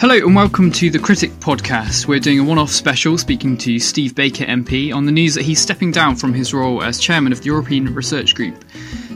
Hello and welcome to the Critic podcast. We're doing a one off special speaking to Steve Baker MP on the news that he's stepping down from his role as chairman of the European Research Group.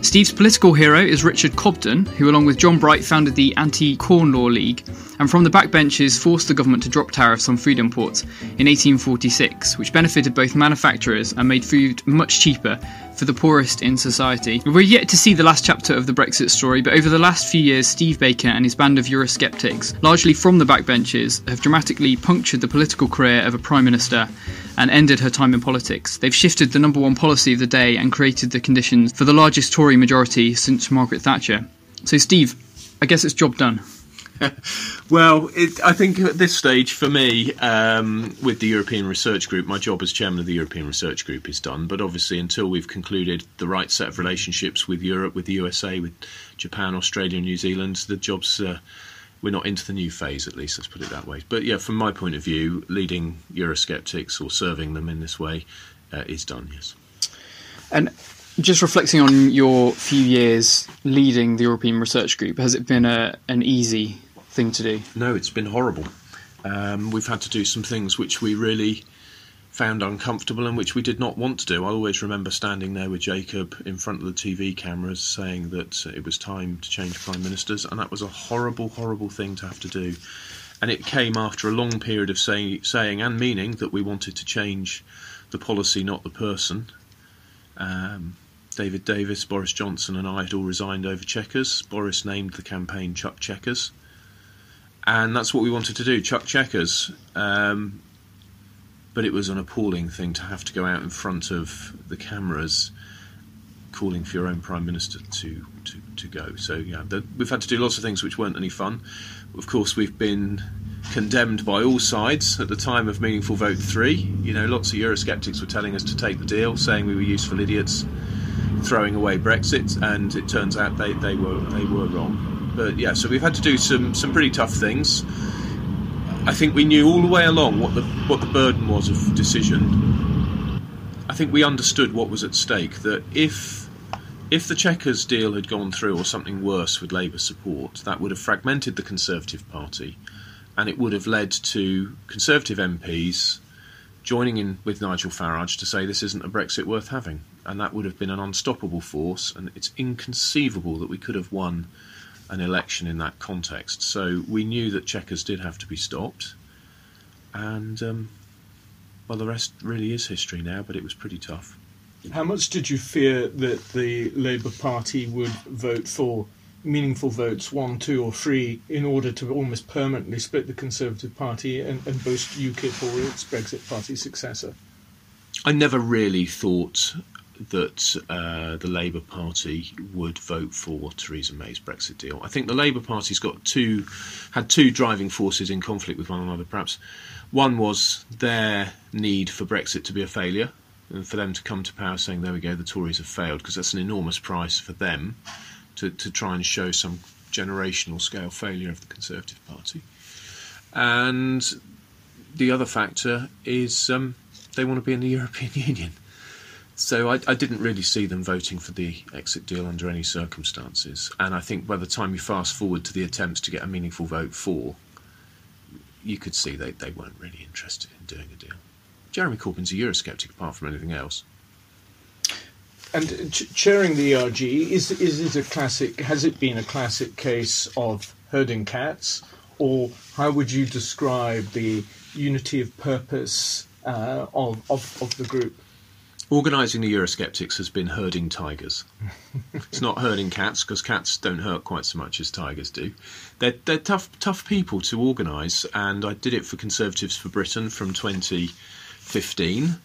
Steve's political hero is Richard Cobden, who, along with John Bright, founded the Anti Corn Law League and from the backbenches forced the government to drop tariffs on food imports in 1846, which benefited both manufacturers and made food much cheaper for the poorest in society. We're yet to see the last chapter of the Brexit story, but over the last few years, Steve Baker and his band of Eurosceptics, largely from the backbenches, have dramatically punctured the political career of a Prime Minister and ended her time in politics. They've shifted the number one policy of the day and created the conditions for the largest Tory majority since Margaret Thatcher. So, Steve, I guess it's job done. well, it, I think at this stage, for me, um, with the European Research Group, my job as chairman of the European Research Group is done. But obviously, until we've concluded the right set of relationships with Europe, with the USA, with Japan, Australia, New Zealand, the job's uh, we're not into the new phase, at least. Let's put it that way. But yeah, from my point of view, leading Eurosceptics or serving them in this way uh, is done. Yes. And just reflecting on your few years leading the European Research Group, has it been a, an easy thing to do? No, it's been horrible. Um, we've had to do some things which we really found uncomfortable and which we did not want to do. I always remember standing there with Jacob in front of the TV cameras saying that it was time to change prime ministers, and that was a horrible, horrible thing to have to do. And it came after a long period of say, saying and meaning that we wanted to change the policy, not the person. Um, David Davis, Boris Johnson, and I had all resigned over Chequers. Boris named the campaign Chuck Chequers. And that's what we wanted to do, Chuck Chequers, Um, but it was an appalling thing to have to go out in front of the cameras calling for your own prime minister to to, to go. So yeah, the, we've had to do lots of things which weren't any fun. Of course, we've been condemned by all sides at the time of meaningful vote three. You know, lots of Eurosceptics were telling us to take the deal, saying we were useful idiots, throwing away Brexit, and it turns out they, they were they were wrong. But yeah, so we've had to do some some pretty tough things. I think we knew all the way along what the what the burden was of decision. I think we understood what was at stake. That if if the Chequers deal had gone through, or something worse with Labour support, that would have fragmented the Conservative Party, and it would have led to Conservative MPs joining in with Nigel Farage to say this isn't a Brexit worth having, and that would have been an unstoppable force. And it's inconceivable that we could have won an election in that context. So we knew that Chequers did have to be stopped, and um, well, the rest really is history now. But it was pretty tough. How much did you fear that the Labour Party would vote for meaningful votes, one, two, or three, in order to almost permanently split the Conservative Party and, and boost UKIP or its Brexit Party successor? I never really thought that uh, the Labour Party would vote for Theresa May's Brexit deal. I think the Labour Party's got two had two driving forces in conflict with one another. Perhaps one was their need for Brexit to be a failure and for them to come to power saying, "There we go, the Tories have failed," because that's an enormous price for them to to try and show some generational scale failure of the Conservative Party. And the other factor is um, they want to be in the European Union so I, I, didn't really see them voting for the exit deal under any circumstances. And I think by the time you fast forward to the attempts to get a meaningful vote for, you could see they, they weren't really interested in doing a deal. Jeremy Corbyn's a Eurosceptic apart from anything else. And ch- chairing the ERG, is, is it a classic, has it been a classic case of herding cats? Or how would you describe the unity of purpose uh, of, of, of the group? Organising the Eurosceptics has been herding tigers. it's not herding cats because cats don't hurt quite so much as tigers do. They're, they're tough, tough people to organise, and I did it for Conservatives for Britain from 2015.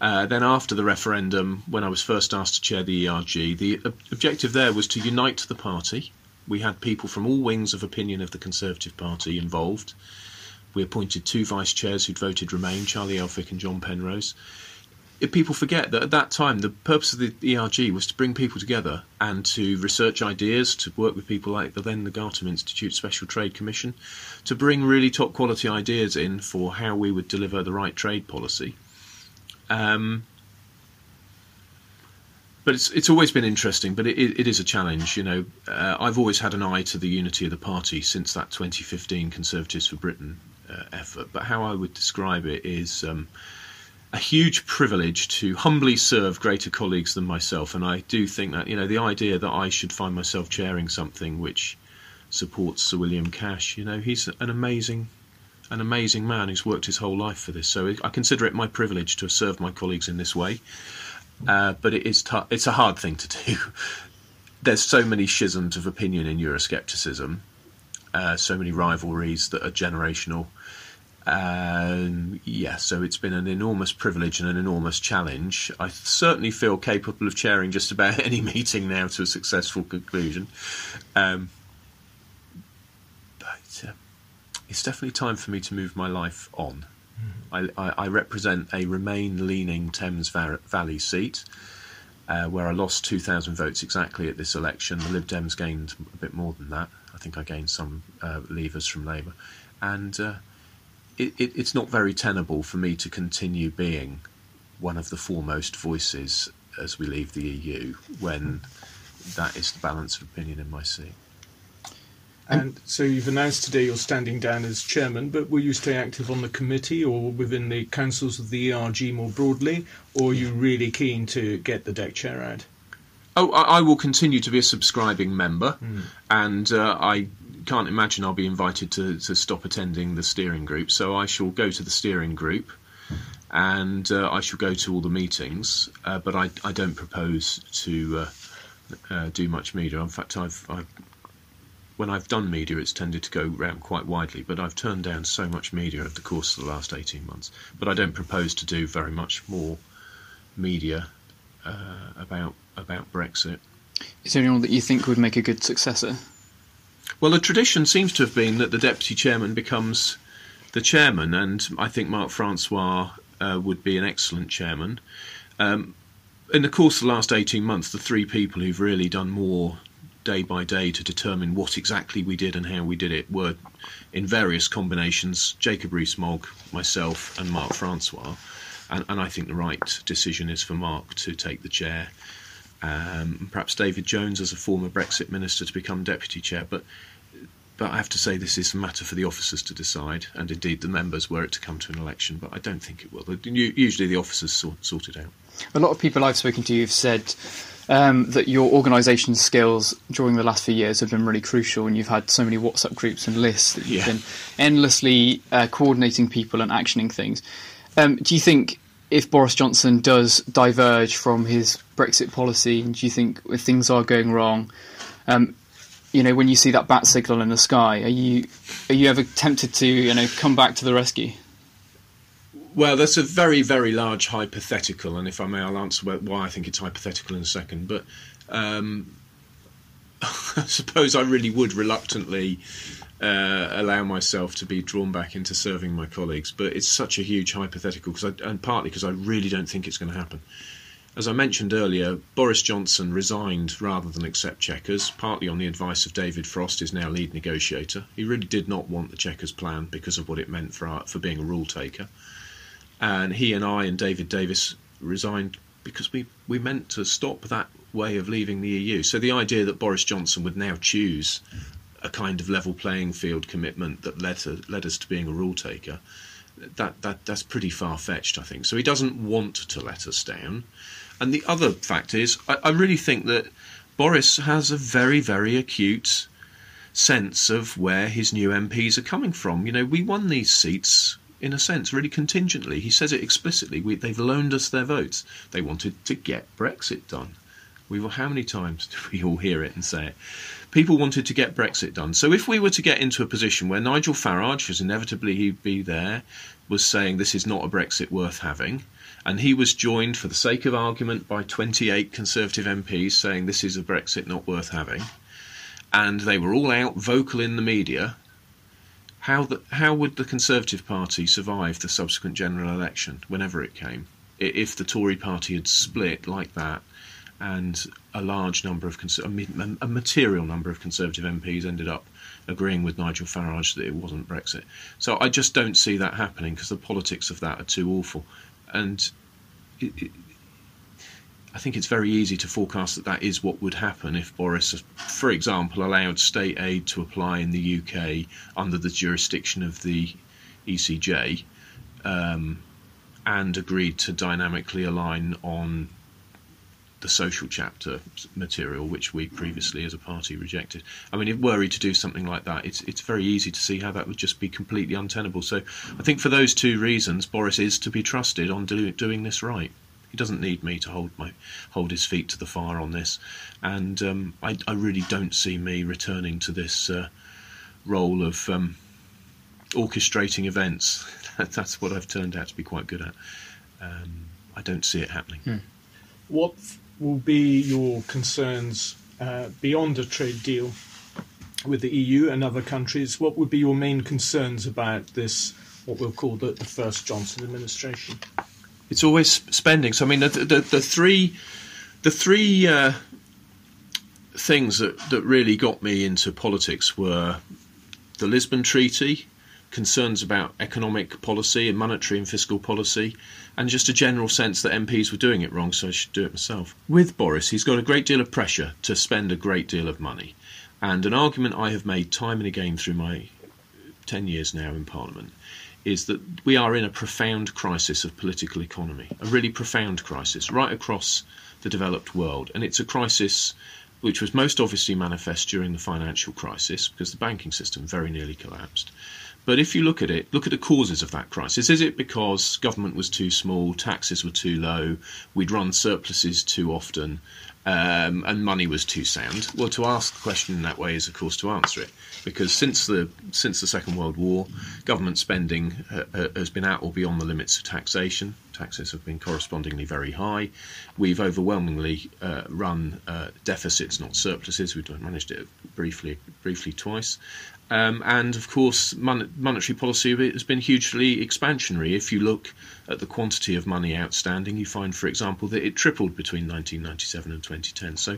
Uh, then, after the referendum, when I was first asked to chair the ERG, the ob- objective there was to unite the party. We had people from all wings of opinion of the Conservative Party involved. We appointed two vice chairs who'd voted Remain, Charlie Elphicke and John Penrose people forget that at that time the purpose of the ERG was to bring people together and to research ideas, to work with people like the then Legatum Institute Special Trade Commission, to bring really top quality ideas in for how we would deliver the right trade policy. Um, but it's it's always been interesting. But it, it, it is a challenge. You know, uh, I've always had an eye to the unity of the party since that 2015 Conservatives for Britain uh, effort. But how I would describe it is. Um, a huge privilege to humbly serve greater colleagues than myself, and I do think that you know the idea that I should find myself chairing something which supports Sir William Cash, you know, he's an amazing an amazing man who's worked his whole life for this. So I consider it my privilege to have served my colleagues in this way. Uh, but it is t- it's a hard thing to do. There's so many schisms of opinion in Euroscepticism, uh, so many rivalries that are generational. Um, yeah, so it's been an enormous privilege and an enormous challenge. I certainly feel capable of chairing just about any meeting now to a successful conclusion. Um, it's definitely time for me to move my life on. Mm. I, I, I, represent a Remain leaning Thames Valley seat. Uh, where I lost 2,000 votes exactly at this election. The Lib Dems gained a bit more than that. I think I gained some uh, leavers from Labour. And uh, it, it, it's not very tenable for me to continue being one of the foremost voices as we leave the EU when that is the balance of opinion in my seat. And so you've announced today you're standing down as chairman, but will you stay active on the committee or within the councils of the ERG more broadly, or are you really keen to get the deck chair out? Oh, I, I will continue to be a subscribing member, mm. and uh, I can't imagine I'll be invited to, to stop attending the steering group. So I shall go to the steering group, and uh, I shall go to all the meetings. Uh, but I, I don't propose to uh, uh, do much media. In fact, I've, I've when I've done media, it's tended to go around quite widely, but I've turned down so much media over the course of the last 18 months. But I don't propose to do very much more media uh, about about Brexit. Is there anyone that you think would make a good successor? Well, the tradition seems to have been that the deputy chairman becomes the chairman, and I think Mark Francois uh, would be an excellent chairman. Um, in the course of the last 18 months, the three people who've really done more day by day to determine what exactly we did and how we did it were in various combinations Jacob Rees-Mogg, myself, and Mark Francois. And, and, I think the right decision is for Mark to take the chair. Um, perhaps David Jones, as a former Brexit minister, to become deputy chair. But but I have to say this is a matter for the officers to decide, and indeed the members were it to come to an election. But I don't think it will. Usually the officers sort, sort it out. A lot of people I've spoken to have said um, that your organisation skills during the last few years have been really crucial, and you've had so many WhatsApp groups and lists that you've yeah. been endlessly uh, coordinating people and actioning things. Um, do you think if Boris Johnson does diverge from his Brexit policy, and do you think if things are going wrong, um, you know, when you see that bat signal in the sky, are you are you ever tempted to you know come back to the rescue? Well, that's a very, very large hypothetical, and if I may, I'll answer why I think it's hypothetical in a second. But um, I suppose I really would reluctantly uh, allow myself to be drawn back into serving my colleagues. But it's such a huge hypothetical, cause I, and partly because I really don't think it's going to happen. As I mentioned earlier, Boris Johnson resigned rather than accept Chequers, partly on the advice of David Frost, his now lead negotiator. He really did not want the Chequers plan because of what it meant for, our, for being a rule taker and he and I and David Davis resigned because we, we meant to stop that way of leaving the EU. So the idea that Boris Johnson would now choose a kind of level playing field commitment that led, to, led us to being a rule taker, that, that that's pretty far fetched, I think. So he doesn't want to let us down. And the other fact is, I, I really think that Boris has a very, very acute sense of where his new MPs are coming from. You know, we won these seats in a sense, really contingently. He says it explicitly. We, they've loaned us their votes. They wanted to get Brexit done. We will, how many times do we all hear it and say it? People wanted to get Brexit done. So if we were to get into a position where Nigel Farage, as inevitably he'd be there, was saying this is not a Brexit worth having, and he was joined, for the sake of argument, by 28 Conservative MPs saying this is a Brexit not worth having, and they were all out vocal in the media how the, how would the Conservative Party survive the subsequent general election, whenever it came, if the Tory Party had split like that, and a large number of a material number of Conservative MPs ended up agreeing with Nigel Farage that it wasn't Brexit. So I just don't see that happening because the politics of that are too awful, and. It, it, I think it's very easy to forecast that that is what would happen if Boris, for example, allowed state aid to apply in the UK under the jurisdiction of the ECJ um, and agreed to dynamically align on the social chapter material, which we previously as a party rejected. I mean, if were he to do something like that, it's it's very easy to see how that would just be completely untenable. So I think for those two reasons, Boris is to be trusted on do, doing this right. He doesn't need me to hold my hold his feet to the fire on this, and um, I, I, really don't see me returning to this uh, role of um, orchestrating events. That's what I've turned out to be quite good at. Um, I don't see it happening. Hmm. What will be your concerns uh, beyond a trade deal with the EU and other countries? What would be your main concerns about this, what we'll call the, the first Johnson administration? It's always spending. So I mean, the, the, the three, the three uh, things that, that really got me into politics were the Lisbon Treaty, concerns about economic policy and monetary and fiscal policy, and just a general sense that MPs were doing it wrong, so I should do it myself. With Boris, he's got a great deal of pressure to spend a great deal of money. And an argument I have made time and again through my 10 years now in Parliament is that we are in a profound crisis of political economy, a really profound crisis right across the developed world. And it's a crisis which was most obviously manifest during the financial crisis because the banking system very nearly collapsed. But if you look at it, look at the causes of that crisis. Is it because government was too small, taxes were too low, we'd run surpluses too often, um, and money was too sound? Well, to ask the question in that way is, of course, to answer it, because since the since the Second World War, government spending uh, uh has been at or beyond the limits of taxation. Taxes have been correspondingly very high. We've overwhelmingly uh, run uh, deficits, not surpluses. We've managed it briefly briefly twice, um, and of course, mon- monetary policy has been hugely expansionary. If you look at the quantity of money outstanding, you find, for example, that it tripled between 1997 and 2010. So,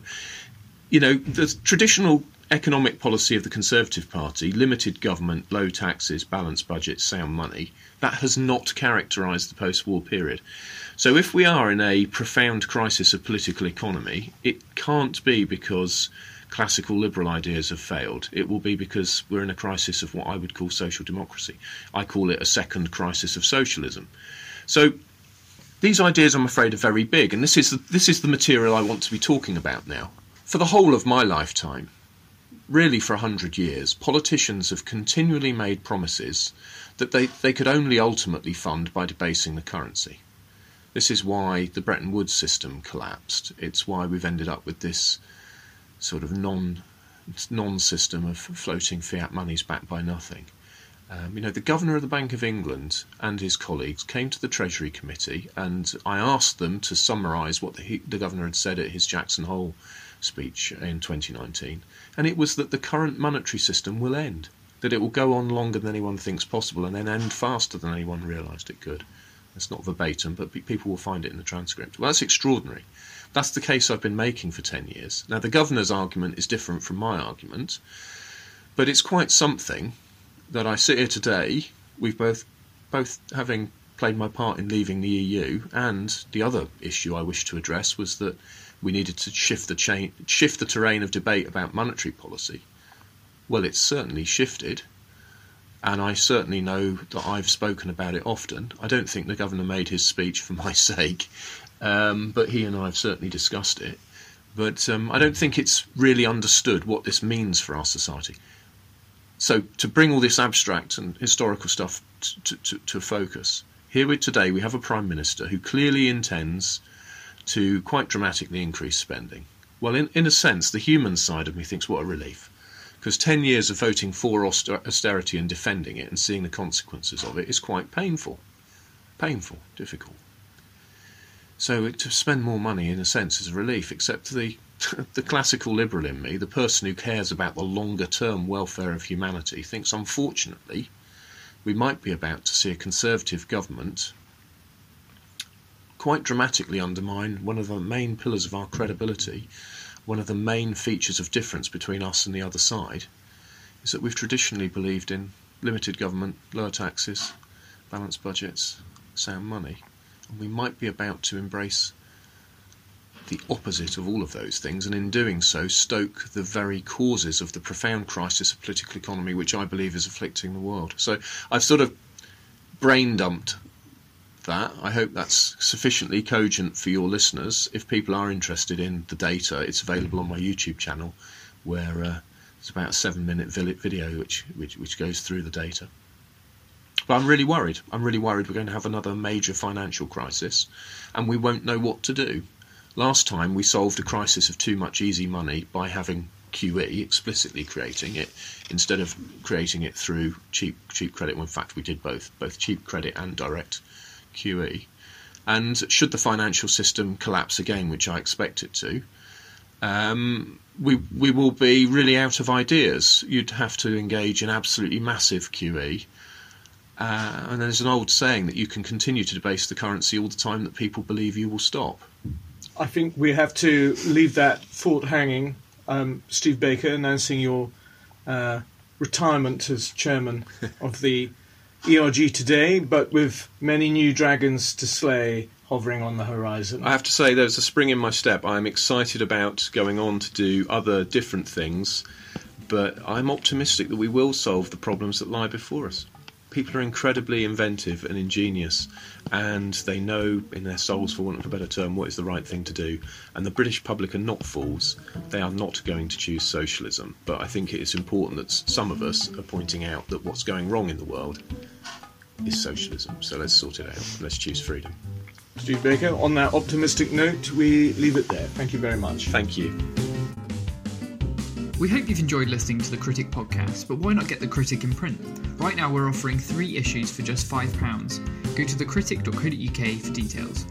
you know, the traditional economic policy of the Conservative Party, limited government, low taxes, balanced budget, sound money, that has not characterised the post war period. So, if we are in a profound crisis of political economy, it can't be because classical liberal ideas have failed, it will be because we're in a crisis of what I would call social democracy. I call it a second crisis of socialism. So these ideas, I'm afraid, are very big, and this is the, this is the material I want to be talking about now. For the whole of my lifetime, really for a hundred years, politicians have continually made promises that they, they could only ultimately fund by debasing the currency. This is why the Bretton Woods system collapsed. It's why we've ended up with this sort of non non system of floating fiat monies backed by nothing. Um, you know, the governor of the Bank of England and his colleagues came to the Treasury Committee, and I asked them to summarise what the, the governor had said at his Jackson Hole speech in 2019, and it was that the current monetary system will end, that it will go on longer than anyone thinks possible, and then end faster than anyone realised it could. It's not verbatim, but people will find it in the transcript. Well, that's extraordinary. That's the case I've been making for 10 years. Now, the governor's argument is different from my argument, but it's quite something that I sit here today, we've both, both having played my part in leaving the EU, and the other issue I wish to address was that we needed to shift the, chain, shift the terrain of debate about monetary policy. Well, it's certainly shifted, and I certainly know that I've spoken about it often. I don't think the governor made his speech for my sake, um, but he and I have certainly discussed it. But um, I don't think it's really understood what this means for our society. So, to bring all this abstract and historical stuff to, to, to focus, here we, today we have a Prime Minister who clearly intends to quite dramatically increase spending. Well, in, in a sense, the human side of me thinks, what a relief. Because 10 years of voting for austerity and defending it and seeing the consequences of it is quite painful. Painful, difficult. So to spend more money, in a sense, is a relief. Except the the classical liberal in me, the person who cares about the longer term welfare of humanity, thinks unfortunately we might be about to see a conservative government quite dramatically undermine one of the main pillars of our credibility, one of the main features of difference between us and the other side, is that we've traditionally believed in limited government, lower taxes, balanced budgets, sound money And we might be about to embrace the opposite of all of those things, and in doing so, stoke the very causes of the profound crisis of political economy which I believe is afflicting the world. So I've sort of brain dumped that. I hope that's sufficiently cogent for your listeners. If people are interested in the data, it's available on my YouTube channel, where uh, it's about a seven-minute video which, which which goes through the data. But I'm really worried. I'm really worried we're going to have another major financial crisis, and we won't know what to do. Last time we solved a crisis of too much easy money by having QE explicitly creating it instead of creating it through cheap cheap credit. Well, in fact, we did both both cheap credit and direct QE. And should the financial system collapse again, which I expect it to, um, we we will be really out of ideas. You'd have to engage in absolutely massive QE. Uh, and there's an old saying that you can continue to debase the currency all the time that people believe you will stop. I think we have to leave that thought hanging. Um, Steve Baker announcing your uh, retirement as chairman of the ERG today, but with many new dragons to slay hovering on the horizon. I have to say, there's a spring in my step. I'm excited about going on to do other different things, but I'm optimistic that we will solve the problems that lie before us. People are incredibly inventive and ingenious, and they know in their souls, for want of a better term, what is the right thing to do. And the British public are not fools. They are not going to choose socialism. But I think it is important that some of us are pointing out that what's going wrong in the world is socialism. So let's sort it out. Let's choose freedom. Steve Baker, on that optimistic note, we leave it there. Thank you very much. Thank you. We hope you've enjoyed listening to the Critic podcast, but why not get the Critic in print? Right now we're offering three issues for just £5. Go to thecritic.co.uk for details.